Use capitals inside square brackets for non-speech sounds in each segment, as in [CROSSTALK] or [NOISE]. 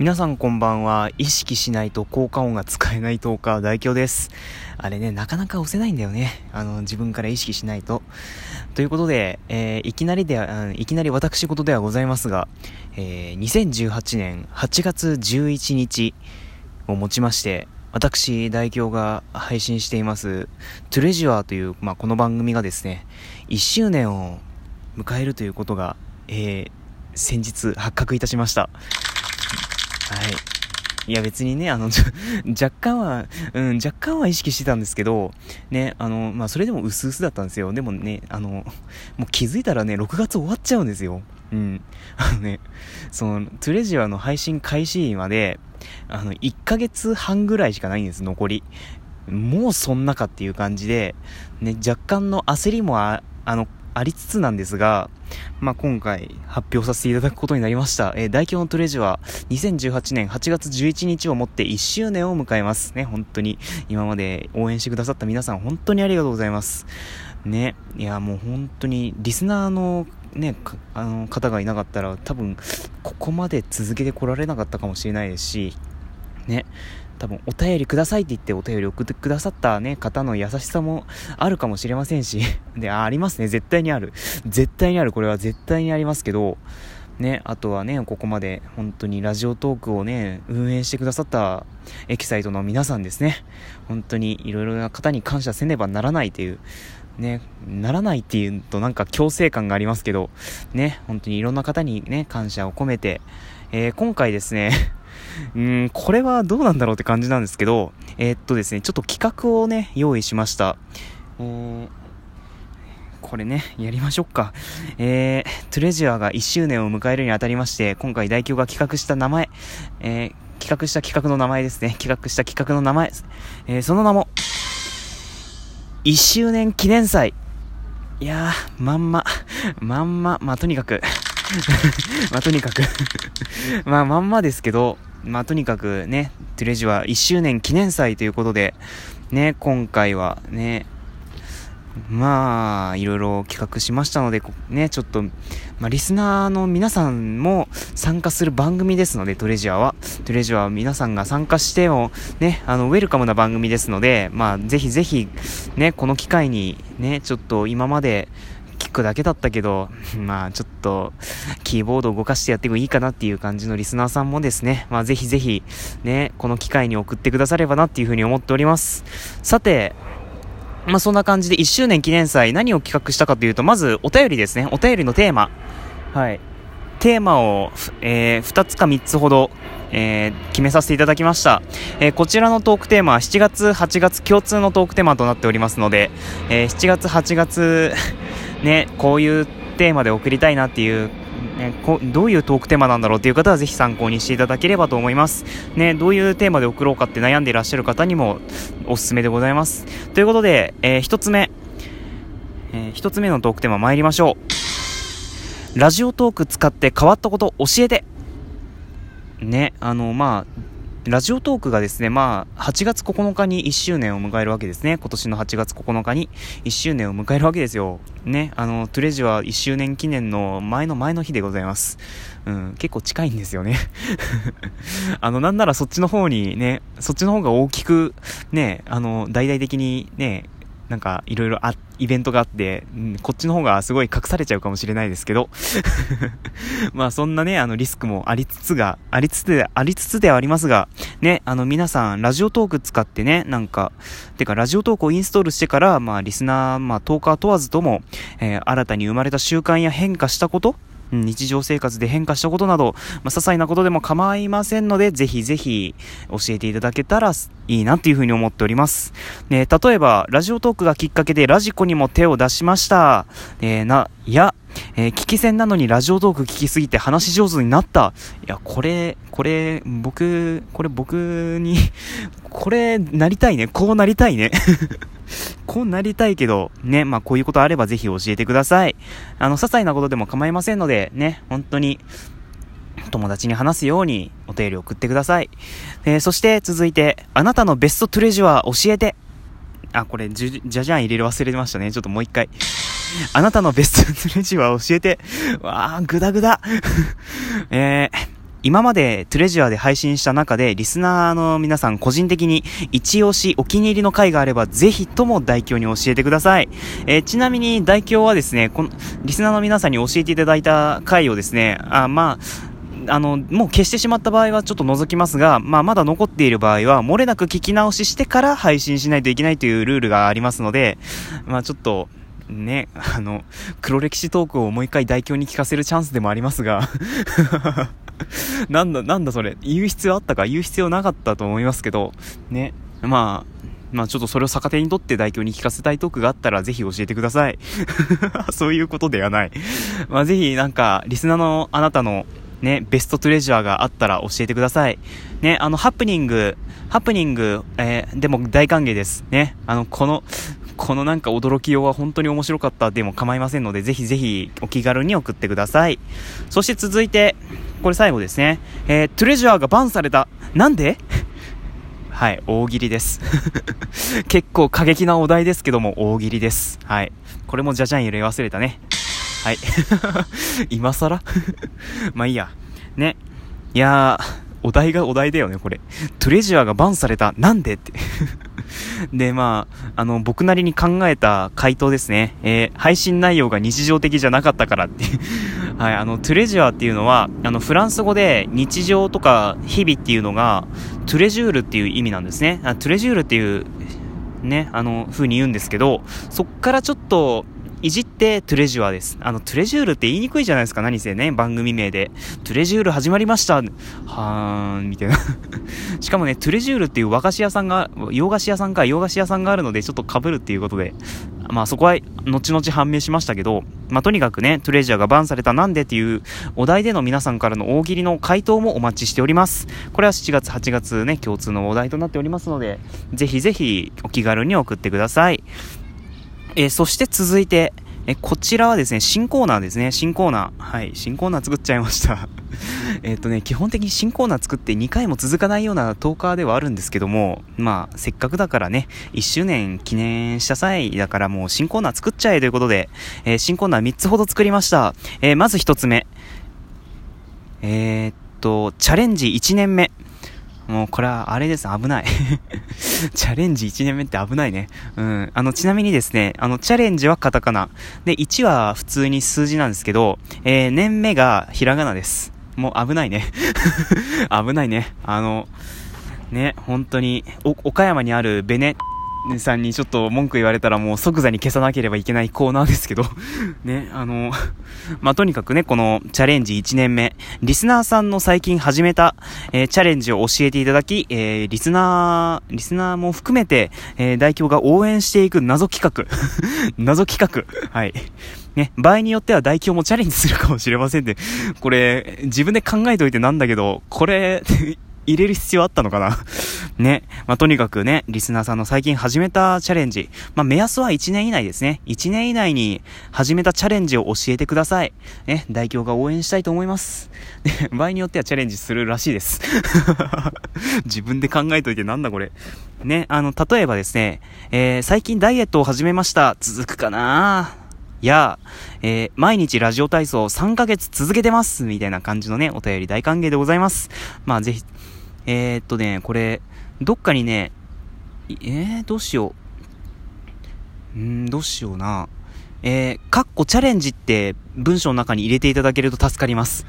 皆さんこんばんは。意識しないと効果音が使えないトーカー代表です。あれね、なかなか押せないんだよね。あの、自分から意識しないと。ということで、えー、いきなりでは、いきなり私事ではございますが、えー、2018年8月11日をもちまして、私、代表が配信しています、トゥレジュアーという、まあ、この番組がですね、1周年を迎えるということが、えー、先日発覚いたしました。はい。いや別にね、あの、[LAUGHS] 若干は、うん、若干は意識してたんですけど、ね、あの、まあ、それでも薄々だったんですよ。でもね、あの、もう気づいたらね、6月終わっちゃうんですよ。うん。あのね、その、トゥレジュアの配信開始まで、あの、1ヶ月半ぐらいしかないんです、残り。もうそんなかっていう感じで、ね、若干の焦りもあ、あの、ありつつなんですが、まあ、今回発表させていただくことになりました。えー、大表のトレジは2018年8月11日をもって1周年を迎えます。ね、本当に今まで応援してくださった皆さん本当にありがとうございます。ね、いやもう本当にリスナーのね、あの方がいなかったら多分ここまで続けてこられなかったかもしれないですし、ね、多分お便りくださいって言ってお便り送ってくださったね、方の優しさもあるかもしれませんし、[LAUGHS] で、あ、ありますね、絶対にある。絶対にある、これは絶対にありますけど、ね、あとはね、ここまで本当にラジオトークをね、運営してくださったエキサイトの皆さんですね。本当にいろいろな方に感謝せねばならないという、ね、ならないっていうとなんか強制感がありますけど、ね、本当にいろんな方にね、感謝を込めて、えー、今回ですね、うん、これはどうなんだろうって感じなんですけど、えー、っとですね、ちょっと企画をね、用意しました。これね、やりましょうか。えー、トレジュアが1周年を迎えるにあたりまして、今回代表が企画した名前、えー、企画した企画の名前ですね。企画した企画の名前、えー、その名も、1周年記念祭。いやー、まんま、まんま、まあ、とにかく [LAUGHS] まあ、とにかく [LAUGHS] まあ、まんまですけど、まあ、とにかくね、トゥレジは1周年記念祭ということで、ね、今回はね、まあ、いろいろ企画しましたので、ね、ちょっと、まあ、リスナーの皆さんも参加する番組ですので、トレジャーは。トレジャーは皆さんが参加しても、ね、あの、ウェルカムな番組ですので、まあ、ぜひぜひ、ね、この機会に、ね、ちょっと今まで、くだけだったけど、[LAUGHS] まあちょっと、キーボードを動かしてやってもいいかなっていう感じのリスナーさんもですね、まあぜひぜひ、ね、この機会に送ってくださればなっていうふうに思っております。さて、まあそんな感じで1周年記念祭何を企画したかというと、まずお便りですね。お便りのテーマ。はい。テーマを、えー、2つか3つほど、えー、決めさせていただきました、えー、こちらのトークテーマは7月、8月共通のトークテーマとなっておりますので、え、7月、8月ね、こういうテーマで送りたいなっていう、ね、こどういうトークテーマなんだろうっていう方はぜひ参考にしていただければと思います。ね、どういうテーマで送ろうかって悩んでいらっしゃる方にもおすすめでございます。ということで、えー、一つ目、えー、一つ目のトークテーマ参りましょう。ラジオトーク使って変わったこと教えてね、あの、まあ、ラジオトークがですね、まあ、8月9日に1周年を迎えるわけですね。今年の8月9日に1周年を迎えるわけですよ。ね、あの、トゥレジは1周年記念の前の前の日でございます。うん、結構近いんですよね。[LAUGHS] あの、なんならそっちの方にね、そっちの方が大きく、ね、あの、大々的にね、なんかいろいろあ、イベントがあって、うん、こっちの方がすごい隠されちゃうかもしれないですけど、[LAUGHS] まあそんなね、あのリスクもありつつが、ありつつで、ありつつではありますが、ね、あの皆さんラジオトーク使ってね、なんか、てかラジオトークをインストールしてから、まあリスナー、まあトーカー問わずとも、えー、新たに生まれた習慣や変化したこと日常生活で変化したことなど、まあ、些細なことでも構いませんので、ぜひぜひ教えていただけたらいいなっていうふうに思っております。ね、例えば、ラジオトークがきっかけでラジコにも手を出しました。えー、な、いや、えー、聞き戦なのにラジオトーク聞きすぎて話し上手になった。いや、これ、これ、僕、これ僕にこれ、なりたいね。こうなりたいねこうなりたいけど、ね、まあこういうことあればぜひ教えてください。あの、些細なことでも構いませんので、ね、本当に、友達に話すようにお便り送ってください。えー、そして続いて、あなたのベストトレジュアー教えて。あ、これ、じゃじゃん入れる忘れてましたね。ちょっともう一回。あなたのベストトレジュアー教えて。わー、ぐだぐだ。[LAUGHS] えー、今までトレジュアで配信した中で、リスナーの皆さん個人的に一押しお気に入りの回があれば、ぜひとも代表に教えてください。えー、ちなみに代表はですね、この、リスナーの皆さんに教えていただいた回をですね、あ、まあ、あの、もう消してしまった場合はちょっと除きますが、まあ、まだ残っている場合は、漏れなく聞き直ししてから配信しないといけないというルールがありますので、まあ、ちょっと、ね、あの、黒歴史トークをもう一回代表に聞かせるチャンスでもありますが [LAUGHS] なんだ、なんだそれ、言う必要あったか？言う必要なかったと思いますけど、ね、まあ、まあちょっとそれを逆手にとって代表に聞かせたいトークがあったらぜひ教えてください。[LAUGHS] そういうことではない。まあぜひなんか、リスナーのあなたのね、ベストトレジャーがあったら教えてください。ね、あの、ハプニング、ハプニング、えー、でも大歓迎です。ね、あの、この、このなんか驚きようは本当に面白かったでも構いませんので、ぜひぜひお気軽に送ってください。そして続いて、これ最後ですね。えー、トレジャーがバンされた。なんで？[LAUGHS] はい、大喜利です。[LAUGHS] 結構過激なお題ですけども、大喜利です。はい。これもじゃじゃん入れ忘れたね。はい。[LAUGHS] 今更？まあいいや。ね。いやー、お題がお題だよね、これ。トレジャーがバンされた。なんでって [LAUGHS] で、まあ、あの、僕なりに考えた回答ですね。えー、配信内容が日常的じゃなかったからっていう [LAUGHS] はい、あの、トゥレジュアっていうのは、あの、フランス語で日常とか日々っていうのが、トゥレジュールっていう意味なんですね。あトゥレジュールっていう、ね、あの、風に言うんですけど、そっからちょっと、いじってトゥレジュアです。あの、トゥレジュールって言いにくいじゃないですか、何せね、番組名で。トゥレジュール始まりました。はーん、みたいな [LAUGHS] しかもね、トゥレジュールっていう和菓子屋さんが、洋菓子屋さんか、洋菓子屋さんがあるので、ちょっと被るっていうことで、まあそこは、後々判明しましたけど、まあとにかくね、トレジュアがバンされたなんでっていうお題での皆さんからの大喜利の回答もお待ちしております。これは7月、8月ね、共通のお題となっておりますので、ぜひぜひお気軽に送ってください。えー、そして続いて、え、こちらはですね、新コーナーですね。新コーナー。はい。新コーナー作っちゃいました [LAUGHS] えっとね、基本的に新コーナー作って2回も続かないようなトーカーではあるんですけども、まあ、せっかくだからね、1周年記念した際だからもう新コーナー作っちゃえということで、えー、新コーナー3つほど作りました。え、まず1つ目。え、っと、チャレンジ1年目。もうこれはあれです、危ない [LAUGHS] [LAUGHS] チャレンジ1年目って危ないね。うん。あの、ちなみにですね、あの、チャレンジはカタカナ。で、1は普通に数字なんですけど、えー、年目がひらがなです。もう危ないね。[LAUGHS] 危ないね。あの、ね、本当に、岡山にあるベネさんにちょっと文句言われたらもう即座に消さなければいけないコーナーですけど [LAUGHS] ね、あの、[LAUGHS] まあ、とにかくね、このチャレンジ1年目、リスナーさんの最近始めた、えー、チャレンジを教えていただき、えー、リスナー、リスナーも含めて、えー、代表が応援していく謎企画 [LAUGHS] 謎企画。はい。ね、場合によっては代表もチャレンジするかもしれませんで、これ、自分で考えといてなんだけど、これ入れる必要あったのかな？[LAUGHS] ね。まあ、とにかくね、リスナーさんの最近始めたチャレンジ。まあ、目安は1年以内ですね。1年以内に始めたチャレンジを教えてください。ね、代表が応援したいと思います。ね、場合によってはチャレンジするらしいです。[LAUGHS] 自分で考えといてなんだこれ。ね、あの、例えばですね、えー、最近ダイエットを始めました。続くかな？いや、えー、毎日ラジオ体操3ヶ月続けてますみたいな感じのね、お便り大歓迎でございます。まあぜひ、えー、っとね、これ、どっかにね、えー、どうしよう。んー、どうしような。えー、カッコチャレンジって文章の中に入れていただけると助かります。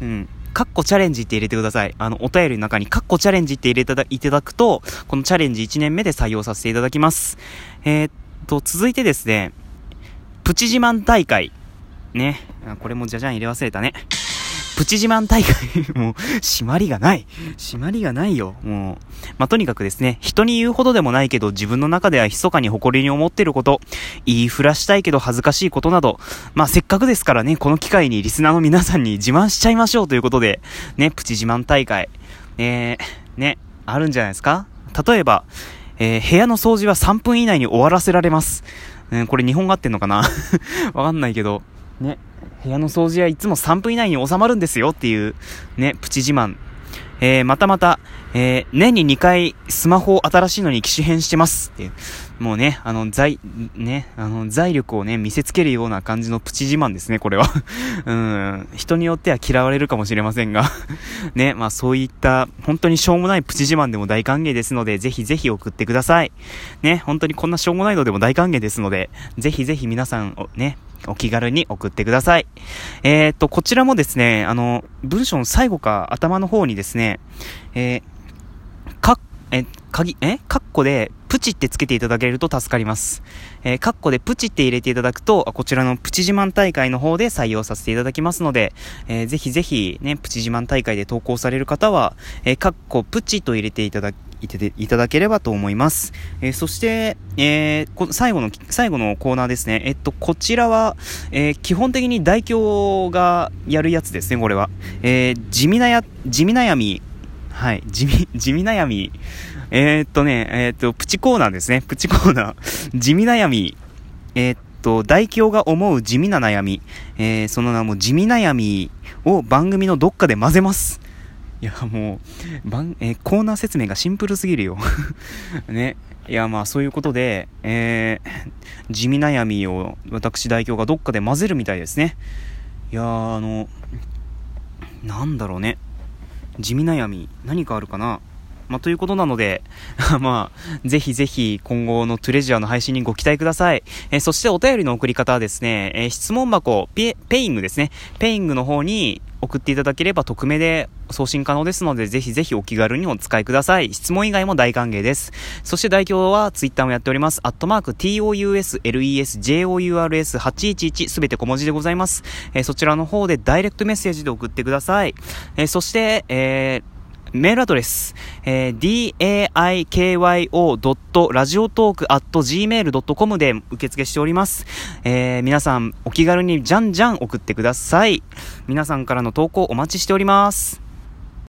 うん。カッコチャレンジって入れてください。あの、お便りの中にカッコチャレンジって入れていただくと、このチャレンジ1年目で採用させていただきます。えー、っと、続いてですね、プチ自慢大会。ね。これもじゃじゃん入れ忘れたね。プチ自慢大会もう、締まりがない。締まりがないよ。もう。まあ、とにかくですね、人に言うほどでもないけど、自分の中では密かに誇りに思ってること、言いふらしたいけど恥ずかしいことなど、まあ、せっかくですからね、この機会にリスナーの皆さんに自慢しちゃいましょうということで、ね、プチ自慢大会、えー、ね、あるんじゃないですか？例えば、えー、部屋の掃除は3分以内に終わらせられます。うん、これ日本語合ってんのかな？[LAUGHS] わかんないけど、ね、部屋の掃除はいつも3分以内に収まるんですよっていう、ね、プチ自慢。えー、またまた、えー、年に2回スマホを新しいのに機種変してますっていう。もうね、あの、財、ね、あの、財力をね、見せつけるような感じのプチ自慢ですね、これは。[LAUGHS] うん、人によっては嫌われるかもしれませんが [LAUGHS] ね、まあそういった、本当にしょうもないプチ自慢でも大歓迎ですので、ぜひぜひ送ってください。ね、本当にこんなしょうもないのでも大歓迎ですので、ぜひぜひ皆さんを、ね、お気軽に送ってください。えー、っと、こちらもですね、あの、文章の最後か頭の方にですね、えー、か、え、鍵、えカッコで、プチってつけていただけると助かります。えー、カッコでプチって入れていただくと、こちらのプチ自慢大会の方で採用させていただきますので、えー、ぜひぜひね、プチ自慢大会で投稿される方は、えー、カッコプチと入れていただいていただければと思います。えー、そして、えー、最後の、最後のコーナーですね。えっと、こちらは、えー、基本的に代表がやるやつですね、これは。えー、地味なや、地味悩み、はい、地味、地味悩み、えー、っとね、えー、っと、プチコーナーですね。プチコーナー。[LAUGHS] 地味悩み。えー、っと、大表が思う地味な悩み。えその名も地味悩みを番組のどっかで混ぜます。いや、もう、番、えコーナー説明がシンプルすぎるよ。[LAUGHS] ね。いや、まあ、そういうことで、えー地味悩みを私代表がどっかで混ぜるみたいですね。いやあの、なんだろうね。地味悩み、何かあるかなまあ、ということなので [LAUGHS] まあ、ぜひぜひ今後のトゥレジアの配信にご期待ください。えー、そしてお便りの送り方はですね、えー、質問箱ペ、ペイングですね。ペイングの方に送っていただければ匿名で送信可能ですので、ぜひぜひお気軽にお使いください。質問以外も大歓迎です。そして代表はツイッターもやっております。アットマーク tousles.jours811 すべて小文字でございます。えー、そちらの方でダイレクトメッセージで送ってください。えー、そして、えー、メールアドレス、えー、daikyo.radiotalk.gmail.com で受付しております。えー、皆さん、お気軽にじゃんじゃん送ってください。皆さんからの投稿お待ちしております。